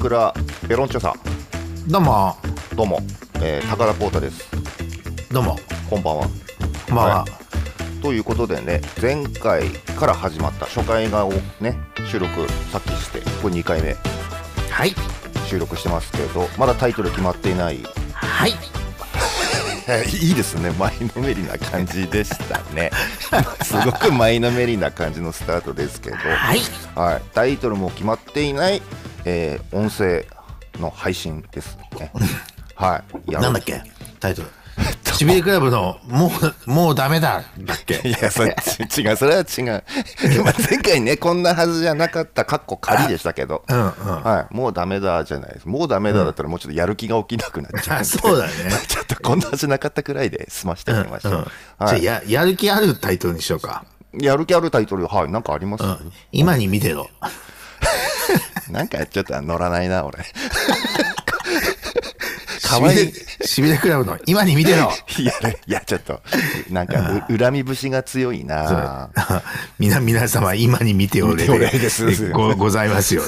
クラペロンチョさどうも、どうも、えー、高田浩太です。どうも、こんばんは。こんばんは。はということでね前回から始まった初回画をね収録さっきしてこれ2回目。はい。収録してますけどまだタイトル決まっていない。はい。いいですね。前のめりな感じでしたね。すごく前のめりな感じのスタートですけど。はい。はい、タイトルも決まっていない、えー音声の配信ですね。はい。やなんだっけ？タイトル。ちびれクラブの、もう、もうダメだだっけ？いや、それち違う、それは違う。まあ前回ね、こんなはずじゃなかった、かっこ仮でしたけど、うんうん。はい、もうダメだじゃないです。もうダメだだったら、もうちょっとやる気が起きなくなっちゃうそうだね。ちょっとこんなはずなかったくらいで済ましてみました。うんうん。じゃはい、あや、やる気あるタイトルにしようか。やる気あるタイトル、はい、なんかあります、うん。今に見てろ。なんかちょっと乗らないな、俺。かわいい。しびれクラブの今に見てろ。いや、いや、ちょっと、なんか、う恨み節が強いな。みな、皆様、今に見ておれですご、ございますよ。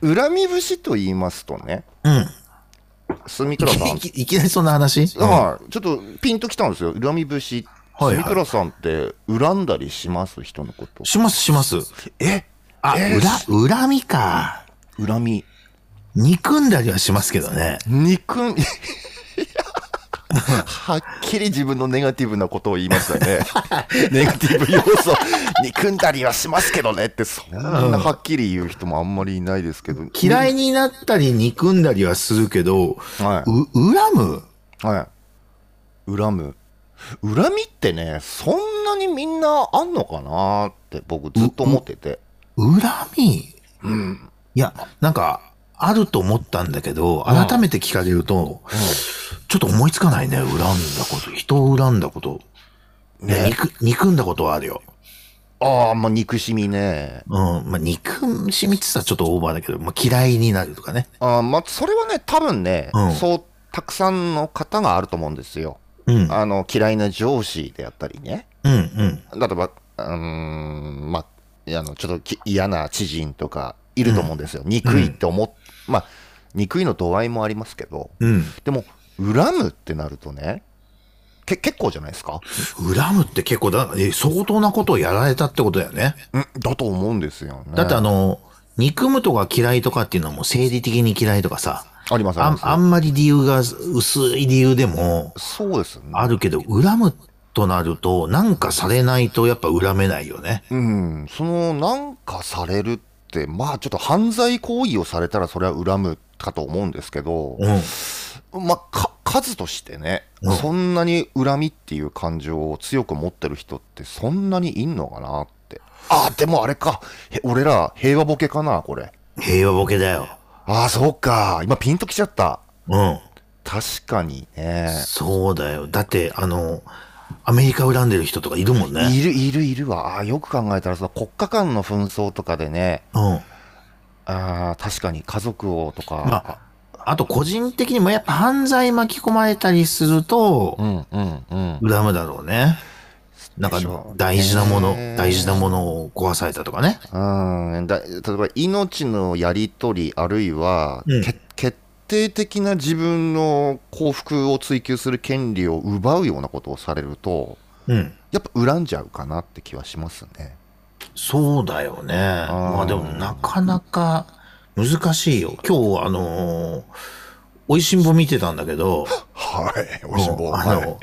う恨み節と言いますとね、うん。住倉さんい、きいきなりそんな話？はい、ちょっとピンときたんですよ、恨み節。はいはい住倉さんって恨んだりします？人のこと。します、します。え？あ、恨みか。恨み。憎んだりはしますけどね。憎ん、はっきり自分のネガティブなことを言いましたね。ネガティブ要素、憎んだりはしますけどねって、そんなはっきり言う人もあんまりいないですけど。嫌いになったり憎んだりはするけど、はう、恨む？い。はい。恨む。恨みってね、そんなにみんなあんのかなって僕ずっと思ってて。恨み？いや、なんか、あると思ったんだけど、改めて聞かれると、ちょっと思いつかないね、恨んだこと。人を恨んだこと。ね、憎、憎んだことはあるよ。ああ、まあ憎しみね。うん。まあ、憎しみって言ったらちょっとオーバーだけど、まあ、嫌いになるとかね。あーまあ、それはね、多分ね、うんそう、たくさんの方があると思うんですよ。うん。あの、嫌いな上司であったりね。うん、うん。例えば、うーん、まあ、あの、ちょっとき嫌な知人とかいると思うんですよ。憎いって思っ、まあ、憎いの度合いもありますけど、うん。でも、恨むってなるとね、け結構じゃないですか？恨むって結構だ、え相当なことをやられたってことだよね。うん、だと思うんですよね。だってあの、憎むとか嫌いとかっていうのはもう生理的に嫌いとかさ、あります、ありあんます。あんまり理由が薄い理由でもそうですね。あるけど、恨むとなると、なんかされないとやっぱ恨めないよね。うん、そのなんかされるって、まあちょっと犯罪行為をされたらそれは恨むかと思うんですけど、うん。まあか数としてね、うんそんなに恨みっていう感情を強く持ってる人ってそんなにいんのかなって。あ、でもあれか、へ俺ら平和ボケかな、これ。平和ボケだよ。ああ、そうか、今ピンときちゃった。うん。確かにね。そうだよ。だって、あの、アメリカ恨んでる人とかいるもんね。いるいるいるわ。ああ、よく考えたらその国家間の紛争とかでね、うん。ああ、確かに家族をとか、まあ、あと個人的にもやっぱ犯罪巻き込まれたりするとう、んうんうん。恨むだろうね。なんか大事なもの、大事なものを壊されたとかね。うんだ例えば命のやり取りあるいは、うん定的な自分の幸福を追求する権利を奪うようなことをされるとうん。やっぱ恨んじゃうかなって気はしますね。そうだよね。まあでもなかなか難しいよ。今日あのー、おいしんぼ見てたんだけど、はい、おもうあの、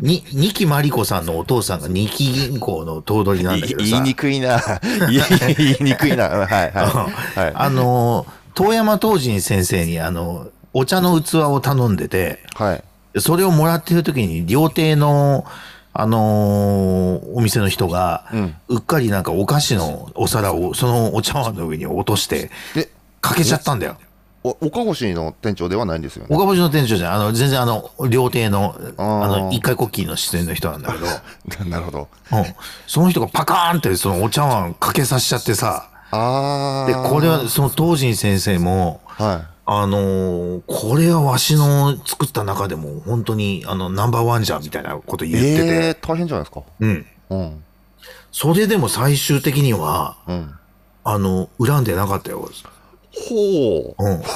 に、二木まりこさんのお父さんが二木銀行の頭取なんだけどさ。言いにくいな。言い言いにくいな。はいはい。はい、あの、遠山東人先生にあの、お茶の器を頼んでて、はい。それをもらってる時に料亭の、あのーお店の人が、うっかりなんかお菓子のお皿をそのお茶碗の上に落として、で、かけちゃったんだよ。お岡星の店長ではないんですよね。岡星の店長じゃん。あの、全然あの、料亭の、あの、一回コッキーの出演の人なんだけど、なるほど。うん。その人がパカーンってそのお茶碗かけさせちゃってさ、ああ。で、これはその東人先生も、はあのーこれはわしの作った中でも本当にあのナンバーワンじゃんみたいなことい。言ってて、えー、大変じゃないですか。うん。うん。それでも最終的には、うん。あの、恨んでなかったよ。ほう。うん。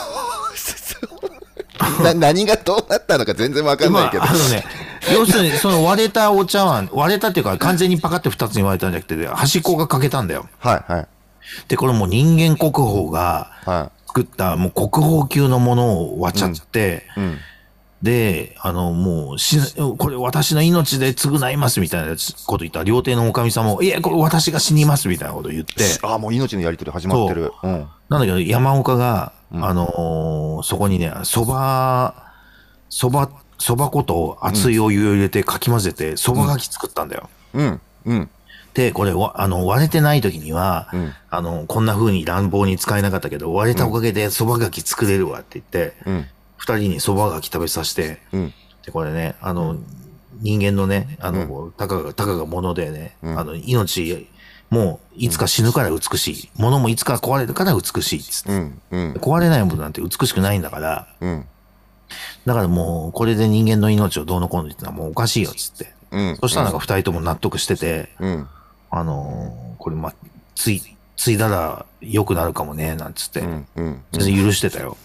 な何がどうなったのか全然わかんないけど。まあ、あのね、要するに、その割れたお茶碗、割れたっていうか、完全にパカって二つに割れたんじゃなくて、端っこが欠けたんだよ。はいはい。で、これもう人間国宝がは作った、もう国宝級のものを割っちゃって、い。うん。で、あの、もう、し、これ私の命で償いますみたいなこと言ったら、料亭のおかみさんも、いや、これ私が死にますみたいなこと言って、ああ、もう命のやりとり始まってる。うん。なんだけど、山岡が、あのーそこにね、そば、そば、そば粉と熱いお湯を入れてかき混ぜて、そばがき作ったんだよ。うん。うん。で、これわ、あの、割れてない時には、んあの、こんな風に乱暴に使えなかったけど、割れたおかげでそばがき作れるわって言って、うん。二人にそばがき食べさせて、うん。で、これね、あの、人間のね、あの、たかが、たかがものでね、あの、命、もう、いつか死ぬから美しい。ものもいつか壊れるから美しいっつって。壊れないものなんて美しくないんだから、うん。だからもう、これで人間の命をどうのこうのってのはもうおかしいよっつって。うん。そしたらなんか二人とも納得してて、うん。あのーこれま、つい、ついだら良くなるかもね、なんつって。うん。うん。全然許してたよ。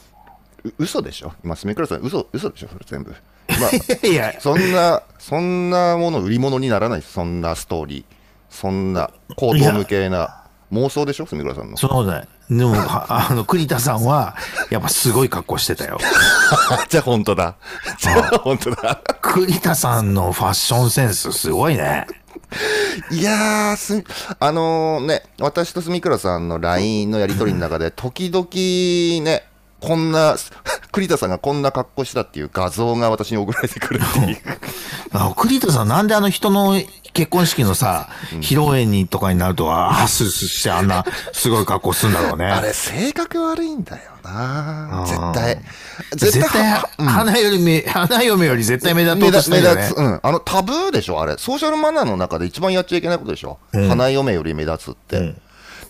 う嘘でしょ？今、スメクラさん、嘘、嘘でしょ？それ全部。まあ、いや、そんな、そんなもの売り物にならないですそんなストーリー。そんな、高等無形な妄想でしょ？スメクラさんの。そのことない。でも、は あの、栗田さんは、やっぱすごい格好してたよ。じゃあ本当だ。じゃあ本当だ。栗田さんのファッションセンスすごいね。いやーす、あのね、私とスミクラさんの LINE のやり取りの中で、時々ね、こんな、栗田さんがこんな格好したっていう画像が私に送られてくるっていう。あ栗田さんなんであの人の結婚式のさ、披露宴にとかになると、ああ、スースーしてあんなすごい格好するんだろうね。あれ、性格悪いんだよな絶対。絶対、花より目、花嫁より絶対目立とうと目立目してるよね立。つ、うん。あの、タブーでしょあれ。ソーシャルマナーの中で一番やっちゃいけないことでしょ、花嫁より目立つって。ん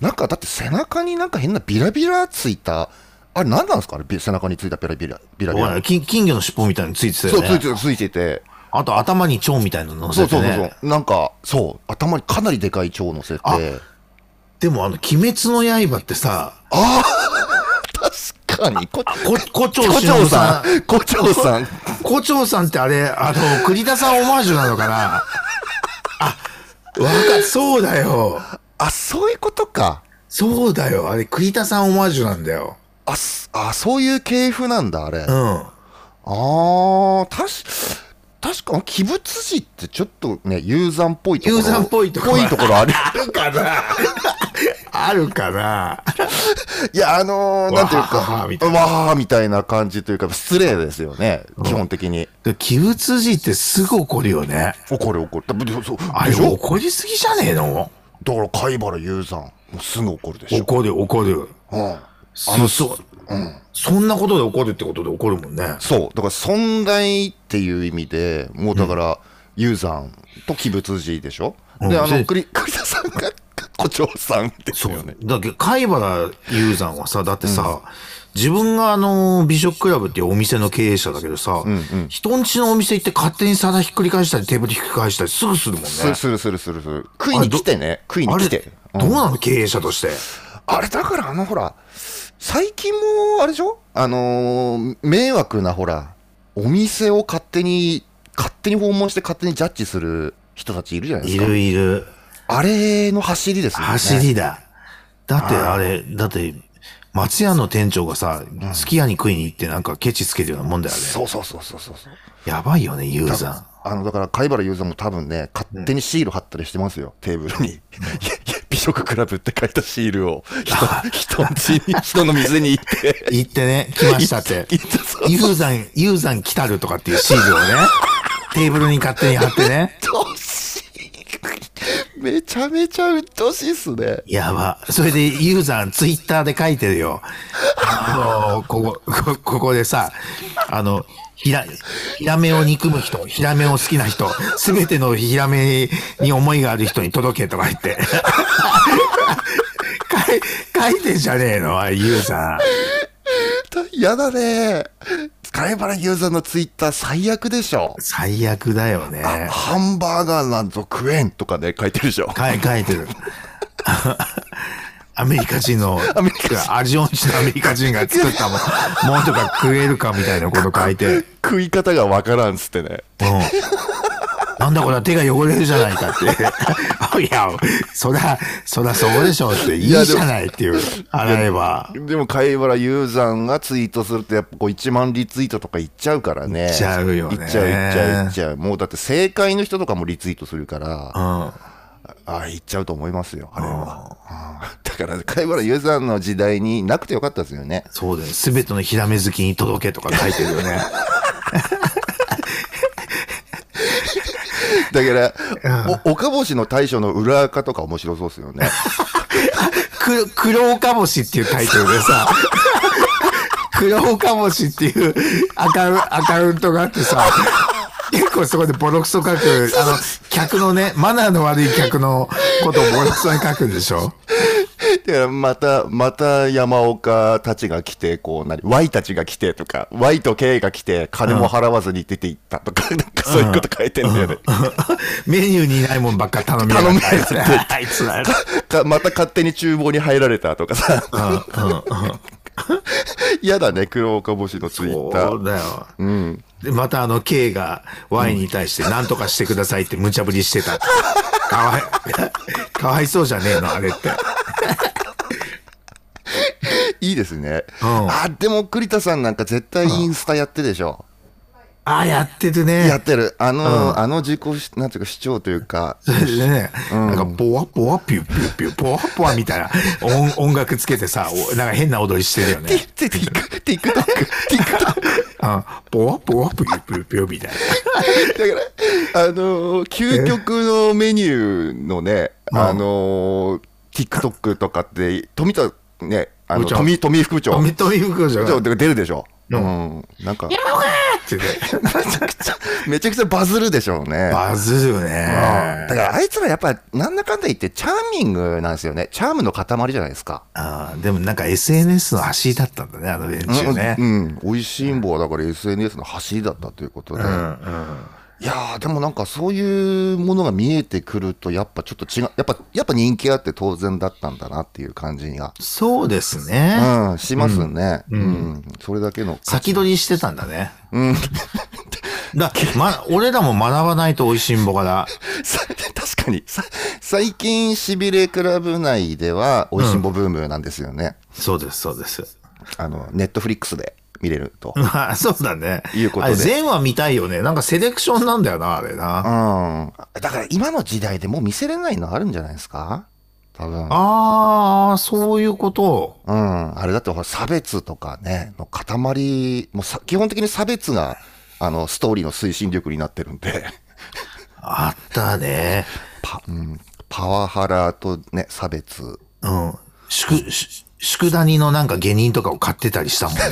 なんか、だって背中になんか変なビラビラついた、あれ何なんですか？あれビ背中についたビラビラ、ビラビラ。金金魚の尻尾みたいについてたそう、よね。ついてた、ついてて。あと頭に蝶みたいなの乗そうそうせてね。そうそう。なんか、そう、頭にかなりでかい蝶乗せて。あでもあの、鬼滅の刃ってさ、確かに、こ、こ、胡蝶さん、胡蝶さん。胡蝶さんってあれ、あの、栗田さんオマージュなのかな？あ、わかっ、そうだよ。あ、そういうことか。そうだよ。あれ、栗田さんオマージュなんだよ。あ、すあそういう系譜なんだ、あれ。うん。ああ、たし、確か、鬼物児ってちょっとね、ユーザンっぽいところ。ユーザンっぽいところぽいところある。あるかな あるかないや、あのー、なんていうか、わははみたいなわーみたいな感じというか、失礼ですよね、基本的に。で鬼物児ってすぐ怒るよね。怒る怒る。あれ怒りすぎじゃねえの？だから、貝原雄山、すぐ怒るでしょ。怒る怒る。うん。あの、そ、そんなことで怒るってことで怒るもんね。そう。だから、存在っていう意味で、もうだから、雄山と鬼物児でしょ？で、あの、栗、栗田さんが、胡蝶さんですよね。だけど、貝原雄山はさ、だってさ、自分があの、美食クラブっていうお店の経営者だけどさ、人ん家のお店行って勝手に皿ひっくり返したりテーブルひっくり返したりすぐするもんね。すするするするする。食いに来てね。食いに来て。どうなの経営者として？あれだからあのほら、最近もあれでしょ？あのー迷惑なほら、お店を勝手に、勝手に訪問して勝手にジャッジする人たちいるじゃないでいすか。るいる。あれの走りですよね。走りだ。だってあれ、だって、松屋の店長がさ、すき家に食いに行ってなんかケチつけるようなもんだよね。そうそうそうそうそう。やばいよね、ユーザあの、だから、貝原雄三も多分ね、勝手にシール貼ったりしてますよ、テーブルに。食クラブって書いたシールを、人、人ん家に、人の店 に行って。ー。行ってね、来ましたって。ユーザン、ユ来たるとかっていうシールをね、テーブルに勝手に貼ってね。めちゃめちゃうっとうしいっすね。やば。それでユーザンツイッターで書いてるよ。あの、ここ、こここでさ、あの、ひら、ヒラメを憎む人、ヒラメを好きな人、すべてのヒラメに思いがある人に届けとか言って。書い書いてんじゃねえのあれユーザやだね。貝原雄三のツイッター最悪でしょン。。最悪だよね。ハンバーガーなんぞ食えんとかね、書いてるでしょ。書い書いてる。アメリカ人の、アメリカ味音痴のアメリカ人が作ったもん ものとか食えるかみたいなこと書いて、うん。食い方がわからんっつってね。なんだこれ手が汚れるじゃないかって。いや、そりゃ、そりゃそうでしょうっていいじゃないっていう、洗えば。でも貝原雄山がツイートするとやっぱこう1万リツイートとかいっちゃうからね。いっちゃうよねいっちゃういっちゃういっちゃう。もうだって正解の人とかもリツイートするから、うん。ああ、いっちゃうと思いますよ、あれは。うん だから貝原雄山の時代になくてよかったですよね。そうだよ。すべてのヒラメ好きに届けとか書いてるよね。だから、お岡星の大将の裏垢とか面白そうですよね。く黒岡星っていうタイトルでさ、黒岡星っていうアカウアカウントがあってさ、結構そこでボロクソ書く、あの、客のね、マナーの悪い客のことをボロクソに書くんでしょ？でまた、また山岡たちが来て、こう、なに、Y たちが来てとか、Y と K が来て、金も払わずに出て行ったとか、なんかそういうこと書いてんだよね。メニューにないもんばっか頼みやがってあいつらあいつら。かまた勝手に厨房に入られたとかさ。嫌だね、黒岡星のツイッター。そうだよ。うん。で、またあの、K が Y に対して何とかしてくださいって無茶ぶりしてた。かわい、かわいそうじゃねえの、あれって。いいですね。うんあ、でも栗田さんなんか絶対インスタやってるでしょ。ああ、やってるね。やってる。あの、うんあの自己主、なんていうか主張というか、それでね、なんか、ポワポワピューピューピュー、ポワポワみたいな音音楽つけてさ、おなんか変な踊りしてるよね。TikTok、TikTok、TikTok。うんポワポワピューピューピューみたいな。だから、あのー究極のメニューのね、あ。のー TikTok とかって、富田、ね、あの部長富富副長、富富福じゃそう出るでしょ。ううんん。なんか、ってね。めちゃくちゃバズるでしょうね。バズるね。だからあいつらやっぱなんだかんだ言ってチャーミングなんですよね。チャームの塊じゃないですか。あーでもなんか SNS の走りだったんだね、あの連中ね。うん、うん。美味しいんぼはだから SNS の走りだったということで。うんうんいやーでもなんかそういうものが見えてくるとやっぱちょっと違う。やっぱ、やっぱ人気あって当然だったんだなっていう感じが。そうですね。うん、しますね。うん。それだけの。先取りしてたんだね。うん。だま、俺らも学ばないと美味しんぼから。さ確かに。さ最近、しびれクラブ内では、美味しんぼブームなんですよね。そうです、そうです。あの、ネットフリックスで見れると。まあ、そうだね。いうことで全話見たいよね。なんかセレクションなんだよな、あれな。うん。だから今の時代でもう見せれないのあるんじゃないですか？多分。ああ、そういうこと。うん。あれだってほら差別とかね、の塊、もうさ基本的に差別が、あの、ストーリーの推進力になってるんで、あったね。パ,、うん、パワハラとね、差別。うん。宿、し宿谷のなんか下人とかを買ってたりしたもんね。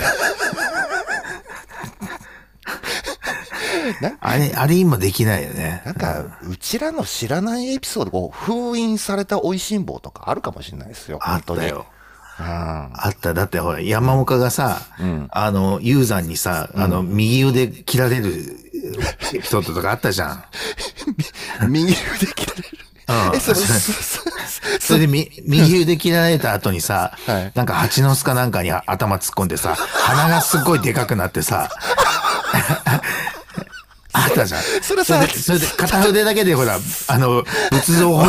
なあれ、あれ今できないよね。なんか、うちらの知らないエピソード、こう、封印された美味しん坊とかあるかもしれないですよ。あったよ。うん。あった。だってほら、山岡がさ、あの、ユーザーにさ、あの、右腕切られるエピソードとかあったじゃん。右腕切られる。うんえ、それ、それでみ、右腕切られた後にさ、はいなんか蜂の巣かなんかに頭突っ込んでさ、鼻がすっごいでかくなってさ、あったじゃん。それさでそれで片腕だけでほら、あの、仏像を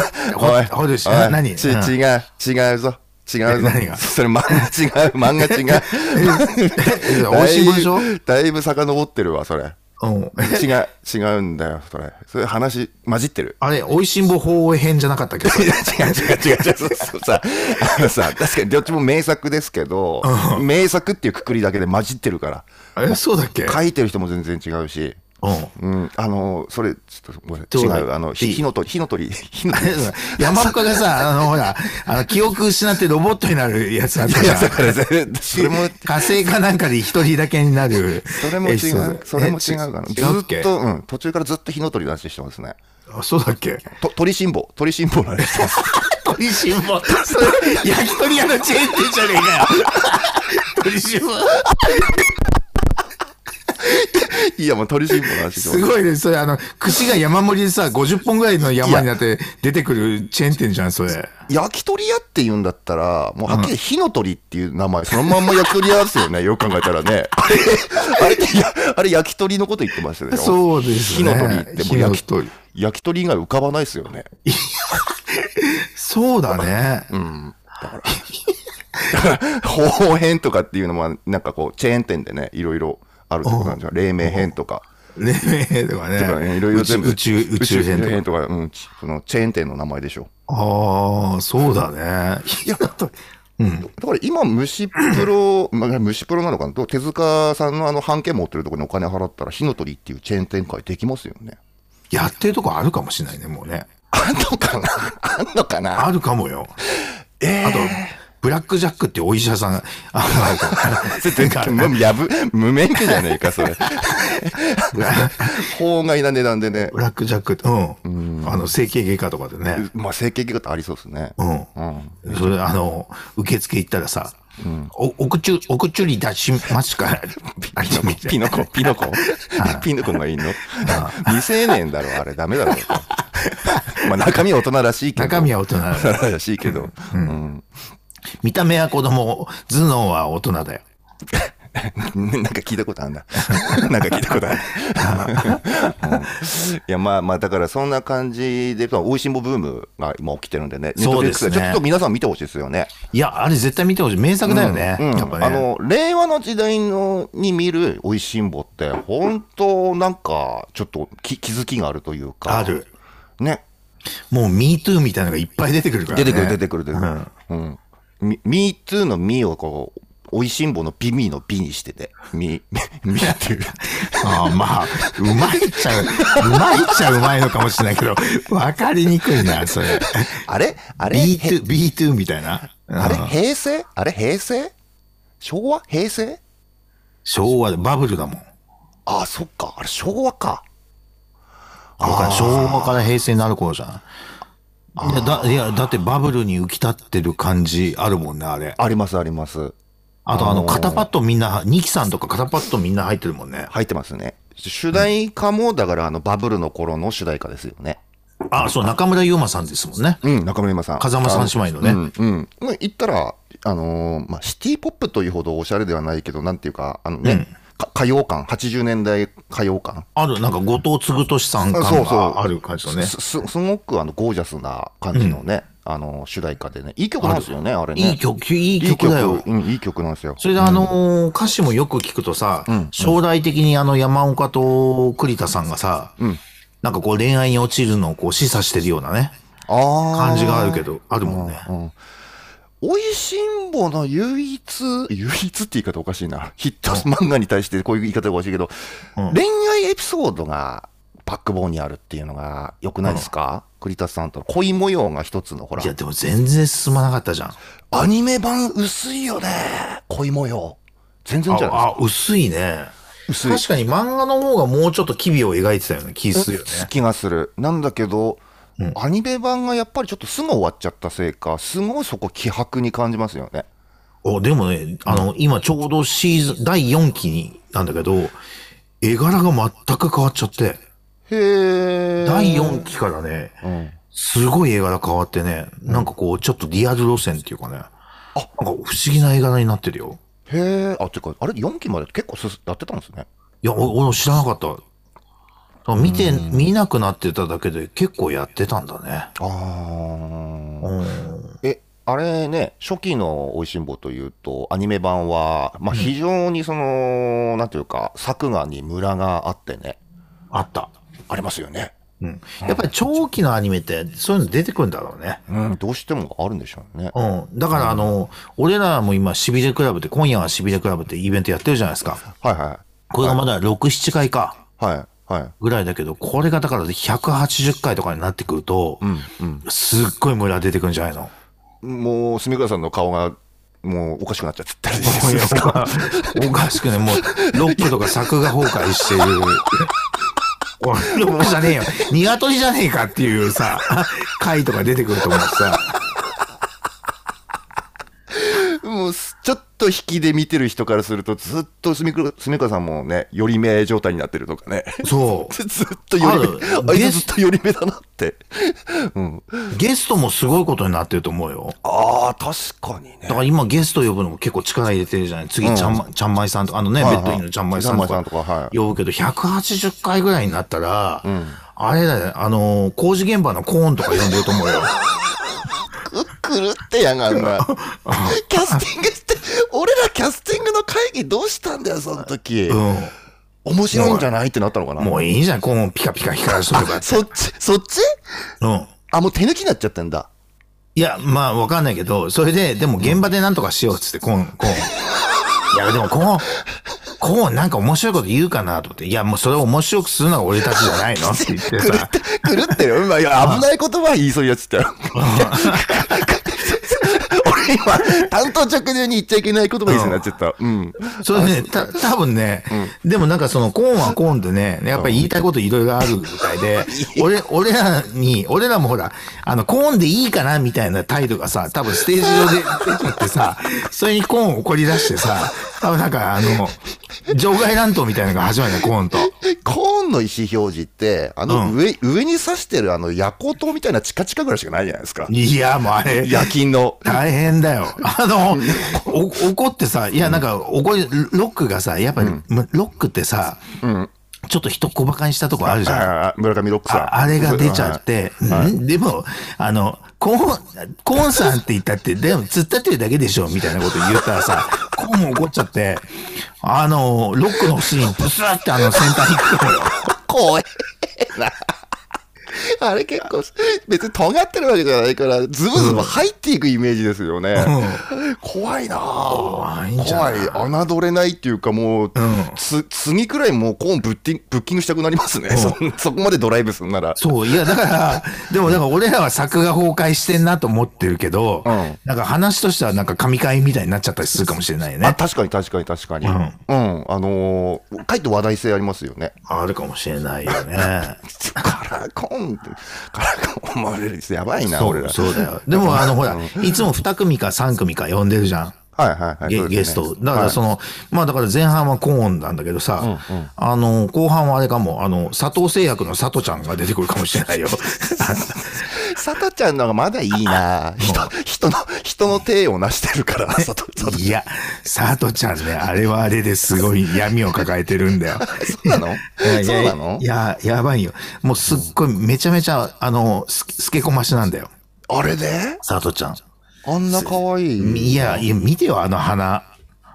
掘るし、何？ち、うん違う、違うぞ。違うぞ。何が？それ漫画違う、漫画違う。え美味しいもんでしょ？だいぶだいぶ遡ってるわ、それ。うん。違う、違うんだよ、それ。それ話、混じってる。あれ、美味しんぼ法編じゃなかったっけ？違う違う違う違うそうそうさ、あのさ、確かにどっちも名作ですけど、名作っていうくくりだけで混じってるから。え、そうだっけ？書いてる人も全然違うし。うん。うん、あの、それ、ちょっとごめん違う、あの、火の鳥、火の鳥、火の鳥。山岡がさ、あの、ほら、あの、記憶失ってロボットになるやつあったじゃ それも、火星かなんかで一人だけになる。それも違う。それも違うかな。ずっと、うん、途中からずっと火の鳥の話してますね。あそうだっけ？と鳥辛抱、鳥辛抱の話してます。鳥新聞。それ、焼き鳥屋のチェーン店じゃねえかよ。鳥新聞。いや、もう鳥新報の話すごいね。それ、あの、串が山盛りでさ、50本ぐらいの山になって出てくるチェーン店じゃん、それ。焼き鳥屋って言うんだったら、もうはっきり火の鳥っていう名前、そのまんま焼き鳥屋ですよね、よく考えたらね。あれ、あれあれ焼き鳥のこと言ってましたよ。そうです火ね。の鳥ってもう焼き鳥。焼き鳥以外浮かばないですよね。そうだね。うん。だから、方変とかっていうのも、なんかこう、チェーン店でね、いろいろあるってことなんじゃ黎明編とか。黎明とかとかね、ね。いろいろ全部。宇宙、宇宙編とか。とか、うん、ちそのチェーン店の名前でしょ。ああ、そうだね。いや、だから今、虫プロ、まあ、虫プロなのかな？と、手塚さんのあの半径持ってるところにお金払ったら、火の鳥っていうチェーン展開できますよね。やってるとこあるかもしれないね、もうね。あんのかな？あんのかな？あるかもよ。えあと、ブラックジャックってお医者さんが、あ全然、も うやぶ、無免許じゃねえか、それ。法外な値段でね。ブラックジャックって、うん。あの、整形外科とかでね。まあ、整形外科ってありそうですね。うん。うん。それ、あの、受付行ったらさ、お、お口、お口に出しますから、あピノコ、ピノコ、ピノコがいいの？未成年だろ、あれ、ダメだろ。まあ、中身は大人らしいけど。中身は大人だ大人らしいけど。うん。見た目は子供、頭脳は大人だよ。なんか聞いたことあるんだ。なんか聞いたことある。うんいや、まあまあ、だからそんな感じで、おいしんぼブームが今起きてるんでね。そうですねちょっと皆さん見てほしいですよね。いや、あれ絶対見てほしい。名作だよね。うんやっぱね。あの、令和の時代のに見るおいしんぼって、本当なんか、ちょっと気気づきがあるというか。ある。ね。もう MeToo みたいなのがいっぱい出てくるからね。出てくる出てくる出てくる。うん。み Me too の me をこう、おいしんぼの美味の美にしてて、み、みっていう。ああまあ、うまいっちゃう、うまいっちゃうまいのかもしれないけど、わかりにくいな、それ。あれ？あれ？へ B2、B2 みたいな。あれ？うん平成？あれ？平成？昭和？平成？昭和でバブルだもん。ああ、そっか。あれ昭和か。わかる昭和から平成になる頃じゃん。いやだいや、だってバブルに浮き立ってる感じあるもんね、あれ。ありますあります。あとあの、あのー肩パッドみんな、ニキさんとか肩パッドみんな入ってるもんね。入ってますね。主題歌も、だからあのバブルの頃の主題歌ですよね。あ、そう、中村優馬さんですもんね。うん、中村今さん。風間三姉妹のねあうん、うん。まあ言ったら、あのーまあ、シティポップというほどおしゃれではないけど、なんていうか、あのね、か歌謡感、80年代歌謡感。ある、なんか後藤嗣俊さん感そうそうがある感じのね。すすすごくあのゴージャスな感じのね、あの主題歌でね、いい曲なんですよね、あれね。いい曲、いい曲だよ。うん、いい曲なんですよ。それであのー歌詞もよく聞くとさ、将来的にあの山岡と栗田さんがさ、なんかこう恋愛に落ちるのをこう示唆してるようなね、あ感じがあるけど、あるもんね。おいしんぼの唯一、唯一って言い方おかしいな。ヒット漫画に対してこういう言い方おかしいけど、恋愛エピソードがバックボーンにあるっていうのが良くないですか、栗田さんと恋模様が一つのほらいや、、でも全然進まなかったじゃん。アニメ版薄いよね。恋模様。全然じゃないですか。あ、あ薄いね。薄い確かに漫画の方がもうちょっと機微を描いてたような気するよね。気がする。なんだけど、アニメ版がやっぱりちょっとすぐ終わっちゃったせいか、すごいそこ気迫に感じますよね。お、でもね、あの、今ちょうどシーズン、第4期に、なんだけど、絵柄が全く変わっちゃって、へえ。第4期からね、すごい絵柄変わってね、なんかこう、ちょっとリアル路線っていうかね、なんか不思議な絵柄になってるよ。へえ。あ、てか、あれ4期まで結構すやってたんですね。いや、お俺知らなかった。見て、見なくなってただけで結構やってたんだね。ああ。うん。え、あれね、初期のおいしんぼというと、アニメ版は、まあ非常にその、なんていうか、作画にムラがあってね、あった。ありますよね。うん。やっぱり長期のアニメってそういうの出てくるんだろうね。うん、どうしてもあるんでしょうね。うん。だからあの、俺らも今、しびれクラブって、今夜はしびれクラブってイベントやってるじゃないですか。はいはこれがまだ6、7回か。い。はい。はい。ぐらいだけど、これがだから180回とかになってくると、すっごいムラ出てくるんじゃないの？もう、住倉さんの顔が、もうおかしくなっちゃったりですか。おかしくね、もう、ロックとか作画崩壊してる。ロックじゃねえよ。鶏じゃねえかっていうさ、回とか出てくると思ってさ。もうす、ちょっと引きで見てる人からすると、ずっと住倉住倉さんもね、寄り目状態になってるとかね。そう。ずっと寄り目、あ いずっと寄り目だなって。うん。ゲストもすごいことになってると思うよ。ああ、確かにねだ。から今ゲスト呼ぶのも結構力入れてるじゃない？次、ちゃんま、ちゃんまいさんとか、あのね、ベッドインのちゃんまいさんとかはい呼ぶけど、180回ぐらいになったら、あれだよ、あの、工事現場のコーンとか呼んでると思うよ。く狂ってやがんな。キャスティングして、俺らキャスティングの会議どうしたんだよ、その時。うん。面白いんじゃないってなったのかな。もういいじゃん、コーンピカピカ光らしとけば。そっち、そっち？うん。あ、もう手抜きになっちゃってんだ。いや、まあ、わかんないけど、それで、でも現場でなんとかしようっつって、コーン、コーン。いや、でも、コーン、コーンなんか面白いこと言うかなと思って、いや、もうそれを面白くするのが俺たちじゃないの？って言ってさ、狂ってるよ。今、いや、危ない言葉言いそうやつって。俺今、担当直入に言っちゃいけない言葉になっちゃった。うん。それね、た、多分ね、でもなんかそのコーンはコーンでね、やっぱり言いたいこといろいろあるみたいで、俺、俺らに、俺らもほら、あの、コーンでいいかなみたいな態度がさ、多分ステージ上で出ちゃってさ、それにコーンを怒り出してさ、多分なんかあの、場外乱闘みたいなのが始まるね、コーンと。コーンの意思表示って、あの上、上に刺してるあの、ヤコトみたいなチカチカぐらいしかないじゃないですか。いや、もうあれ、夜勤の。大変だよ。あの、お怒ってさ、いや、なんか、怒り、ロックがさ、やっぱり、ロックってさ、ちょっと人小馬鹿にしたとこあるじゃん。あ村上ロックさん。ああれが出ちゃって、んでも、あの、コーン、コーンさんって言ったって、でも、突っ立ってるだけでしょみたいなこと言ったらさ、コーンも怒っちゃって、あの、ロックの節にブスってあの先端に行くのよ。怖えな。あれ結構、別に尖ってるわけじゃないから、ズブズブ入っていくイメージですよね。怖いなぁ怖いんじゃない？怖い。侮れないっていうかもう、つ、次くらいもうコーンブッティンブッキングしたくなりますね。そそこまでドライブするなら。そう、いや、だから、でも、だから俺らは作画崩壊してんなと思ってるけど、うんなんか話としてはなんか神回みたいになっちゃったりするかもしれないよあ、ね。確かに確かに確かに。ううんん。あのー、かえって話題性ありますよね。あるかもしれないよね。カラコンって、カラコン思われる人やばいな、そう、俺ら。そうだよ。でも、あの、ほら、いつも2組か3組か呼んでるじゃん。はいはいはい。ゲスト。だからその、まあだから前半はコーンなんだけどさ、あの、後半はあれかも、あの、佐藤製薬の佐藤ちゃんが出てくるかもしれないよ。佐藤ちゃんの方がまだいいな 人、人の、人の手を成してるから、佐藤、いや、佐藤ちゃんね、あれはあれですごい闇を抱えてるんだよ。そうなの？いやいやそうなの？いや、やばいよ。もうすっごい、めちゃめちゃ、あの、すすけこましなんだよ。あれで？佐藤ちゃん。あんな可愛い。いや、いや、見てよ、あの鼻。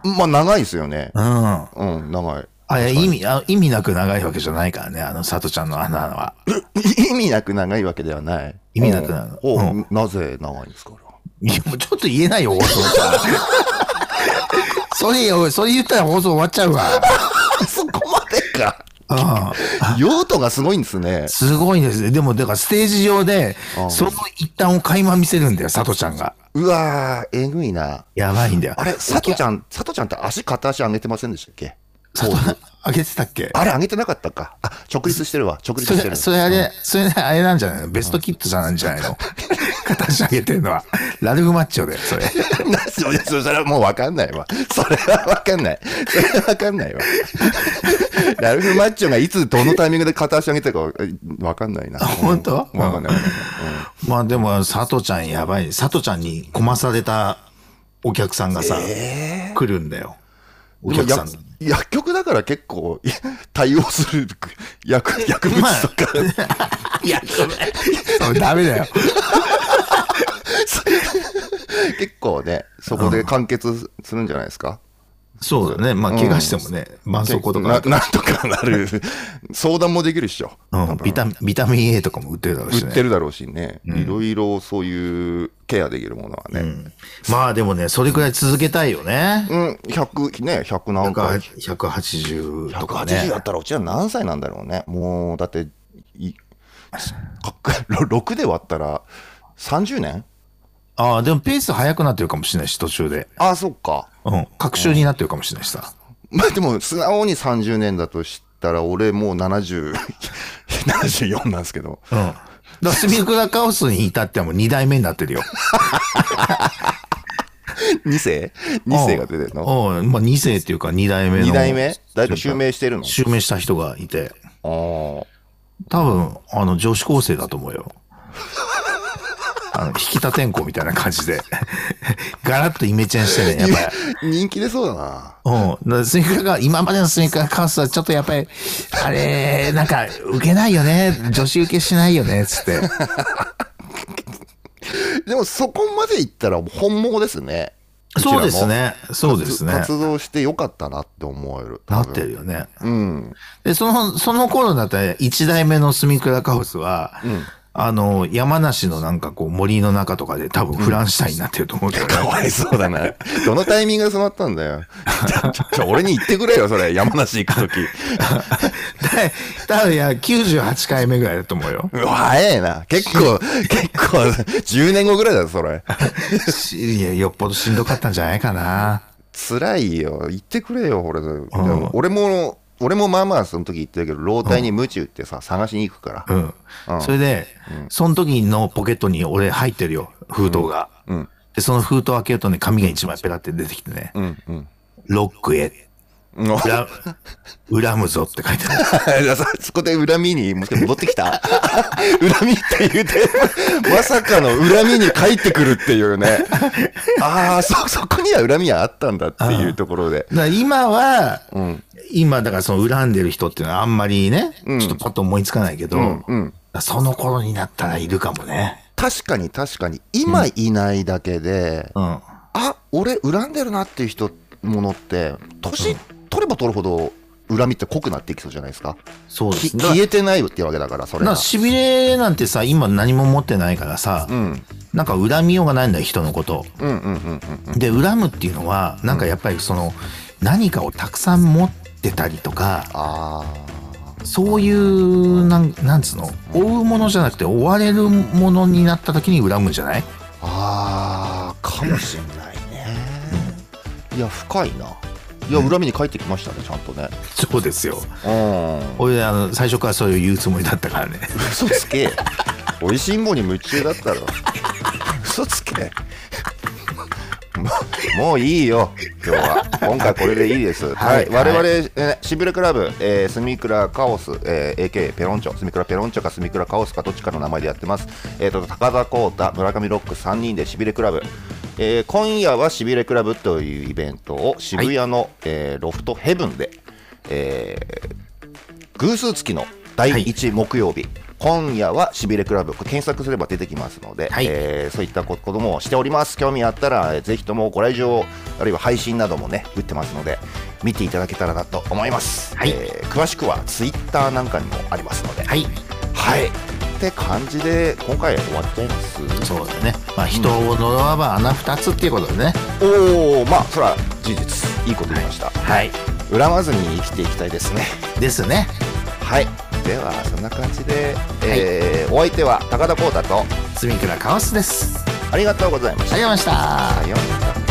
まあ、長いですよね。うん。うん、長い。あれ、意味、あ意味なく長いわけじゃないからね、あの佐藤ちゃんの穴は。意味なく長いわけではない。意味なく長いおうんなぜ長いんですか、いや、もうちょっと言えないよ、放送じゃ。それよ、それ言ったら放送終わっちゃうわ。そこまでか。うん。用途がすごいんですね。すごいですね。でも、だからステージ上で、その一端を垣間見せるんだよ、佐藤ちゃんが。うわー、えぐいな。やばいんだよ。あれ、佐藤ちゃん、佐藤ちゃんって足、片足上げてませんでしたっけ？佐藤、あげてたっけ？あれ上げてなかったか。あ、直立してるわ。直立それ、してる。それあれ、それあれなんじゃないの？ベストキットじゃないんじゃないの？片足上げてるのは。ラルフマッチョで、それ。なそれそれそれはもうわかんないわ。それはわかんない。それはわかんないわ。ラルフ・マッチョがいつどのタイミングで片足上げてたかえわかんないな。本当？わかんない。まあでも、佐藤ちゃんやばい。佐藤ちゃんにこまされたお客さんがさ、来るんだよ。お客さん。薬局だから結構い対応する薬薬物とか、いや、それダメだよ。結構ね、そこで完結するんじゃないですか？そうだね。まあ、怪我してもね、絆創膏とかななんとかなる。相談もできるっしょ。うん、ビタミン、ビタミン A とかも売ってるだろうしね。売ってるだろうしね。いろいろそういうケアできるものはね。まあでもね、それくらい続けたいよね。うん、100、ね、100何回。180とか180ねだ。ったらうちは何歳なんだろうね。もう、だって、いか6で割ったら30年？ああ、でもペース速くなってるかもしれないし、途中で。ああ、そっか。うん。隔週になってるかもしれないしさ。まあでも、素直に30年だとしたら、俺もう70、74なんですけど。うん。だスミクラカオスに至ってはもう2代目になってるよ。2世 ?2 世が出てるの？うん、まあ2世っていうか2代目の。?2 代目？誰か襲名してるの？襲名した人がいて、あー多分、あの、女子高生だと思うよ。あの、引き立てんこみたいな感じで。ガラッとイメチェンしてね、やっぱり。人気出そうだな。うん。スニーカーが、今までのスニーカーカウスはちょっとやっぱり、あれ、なんか、受けないよね。女子受けしないよね、つって。でもそこまでいったら本物ですね。そうですね。そうですね。活動してよかったなって思える。なってるよね。うん。で、その、その頃だったら、一代目のスミクラカウスは、あの、山梨のなんかこう森の中とかで多分フランシュタインになってると思うけどね。かわいそうだな。どのタイミングでそうなったんだよ。ちょ、俺に言ってくれよ、それ。山梨行くとき。で多分いや、98回目ぐらいだと思うよ。うわ、早えな。結構、結構、10年後ぐらいだぞ、それ。しいや、よっぽどしんどかったんじゃないかな。辛いよ。言ってくれよ、俺。俺も、俺もまあまあその時言ってるけど、老体に鞭打ってさ、探しに行くから。うん。それで、その時のポケットに俺入ってるよ、封筒が。うん。で、その封筒開けるとね、紙が一枚ペラって出てきてね、うん。うん。ロックへ、うん。恨恨むぞって書いてある。そ そこで恨みに戻ってきた恨みって言うて、まさかの恨みに帰ってくるっていうね。ああ、そ、そこには恨みはあったんだっていうところで。今は、ん今、だからその恨んでる人っていうのはあんまりね、ちょっとパッと思いつかないけど、うん。その頃になったらいるかもね。確かに確かに、今いないだけで、うん。あ、俺恨んでるなっていう人、ものって、年取れば取るほど恨みって濃くなっていきそうじゃないですか。きそうです。だから消えてないっていうわけだから、それ。しびれなんてさ、今何も持ってないからさ、うん。なんか恨みようがないんだよ、人のこと。うんうんうんうん。で、恨むっていうのは、なんかやっぱりその、何かをたくさん持ってたりとか、あそういう、なん、なんつうの、追うものじゃなくて追われるものになった時に恨むんじゃない？あ、ああ、かもしんないね。いや、深いな。いや、恨みに帰ってきましたね、ちゃんとね。そうですよ。うん。俺、あの、最初からそういう言うつもりだったからね。嘘つけ。美味しいもんに夢中だったろ。嘘つけ。もういいよ、今日は。今回これでいいです。はい。はい我々、えーシビルクラブ、えースミクラカオス、えー AK ペロンチョ、スミクラペロンチョかスミクラカオスかどっちかの名前でやってます。えっ、と、高田光太、村上ロック3人でシビレクラブ。えー今夜はシビレクラブというイベントを渋谷の、えーロフトヘブンで、えー偶数月の第1木曜日、今夜はしびれクラブ、検索すれば出てきますので、はいえーそういったこともしております。興味あったら、えーぜひともご来場、あるいは配信などもね、打ってますので、見ていただけたらなと思います。はいえー詳しくはツイッターなんかにもありますので、はい。はい。って感じで、今回終わっちゃいます？そうだね。まあ、人を呪わば穴二つっていうことでね。おお、まあ、それは事実。いいこと言いました。はい。恨まずに生きていきたいですね。ですね。はい。では、そんな感じで、えーお相手は高田光太と、スミクラカオスです。ありがとうございましたありがとうございました。さようなら